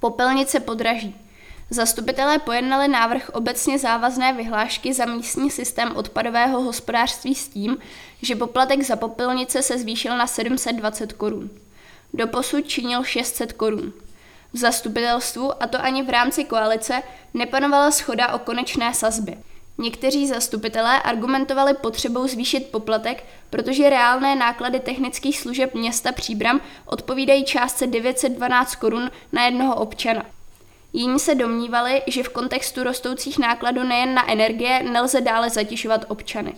Popelnice podraží. Zastupitelé pojednali návrh obecně závazné vyhlášky za místní systém odpadového hospodářství s tím, že poplatek za popelnice se zvýšil na 720 korun. Doposud činil 600 korun. V zastupitelstvu, a to ani v rámci koalice, nepanovala schoda o konečné sazbě. Někteří zastupitelé argumentovali potřebou zvýšit poplatek, protože reálné náklady technických služeb města Příbram odpovídají částce 912 korun na jednoho občana. Jiní se domnívali, že v kontextu rostoucích nákladů nejen na energie nelze dále zatěžovat občany.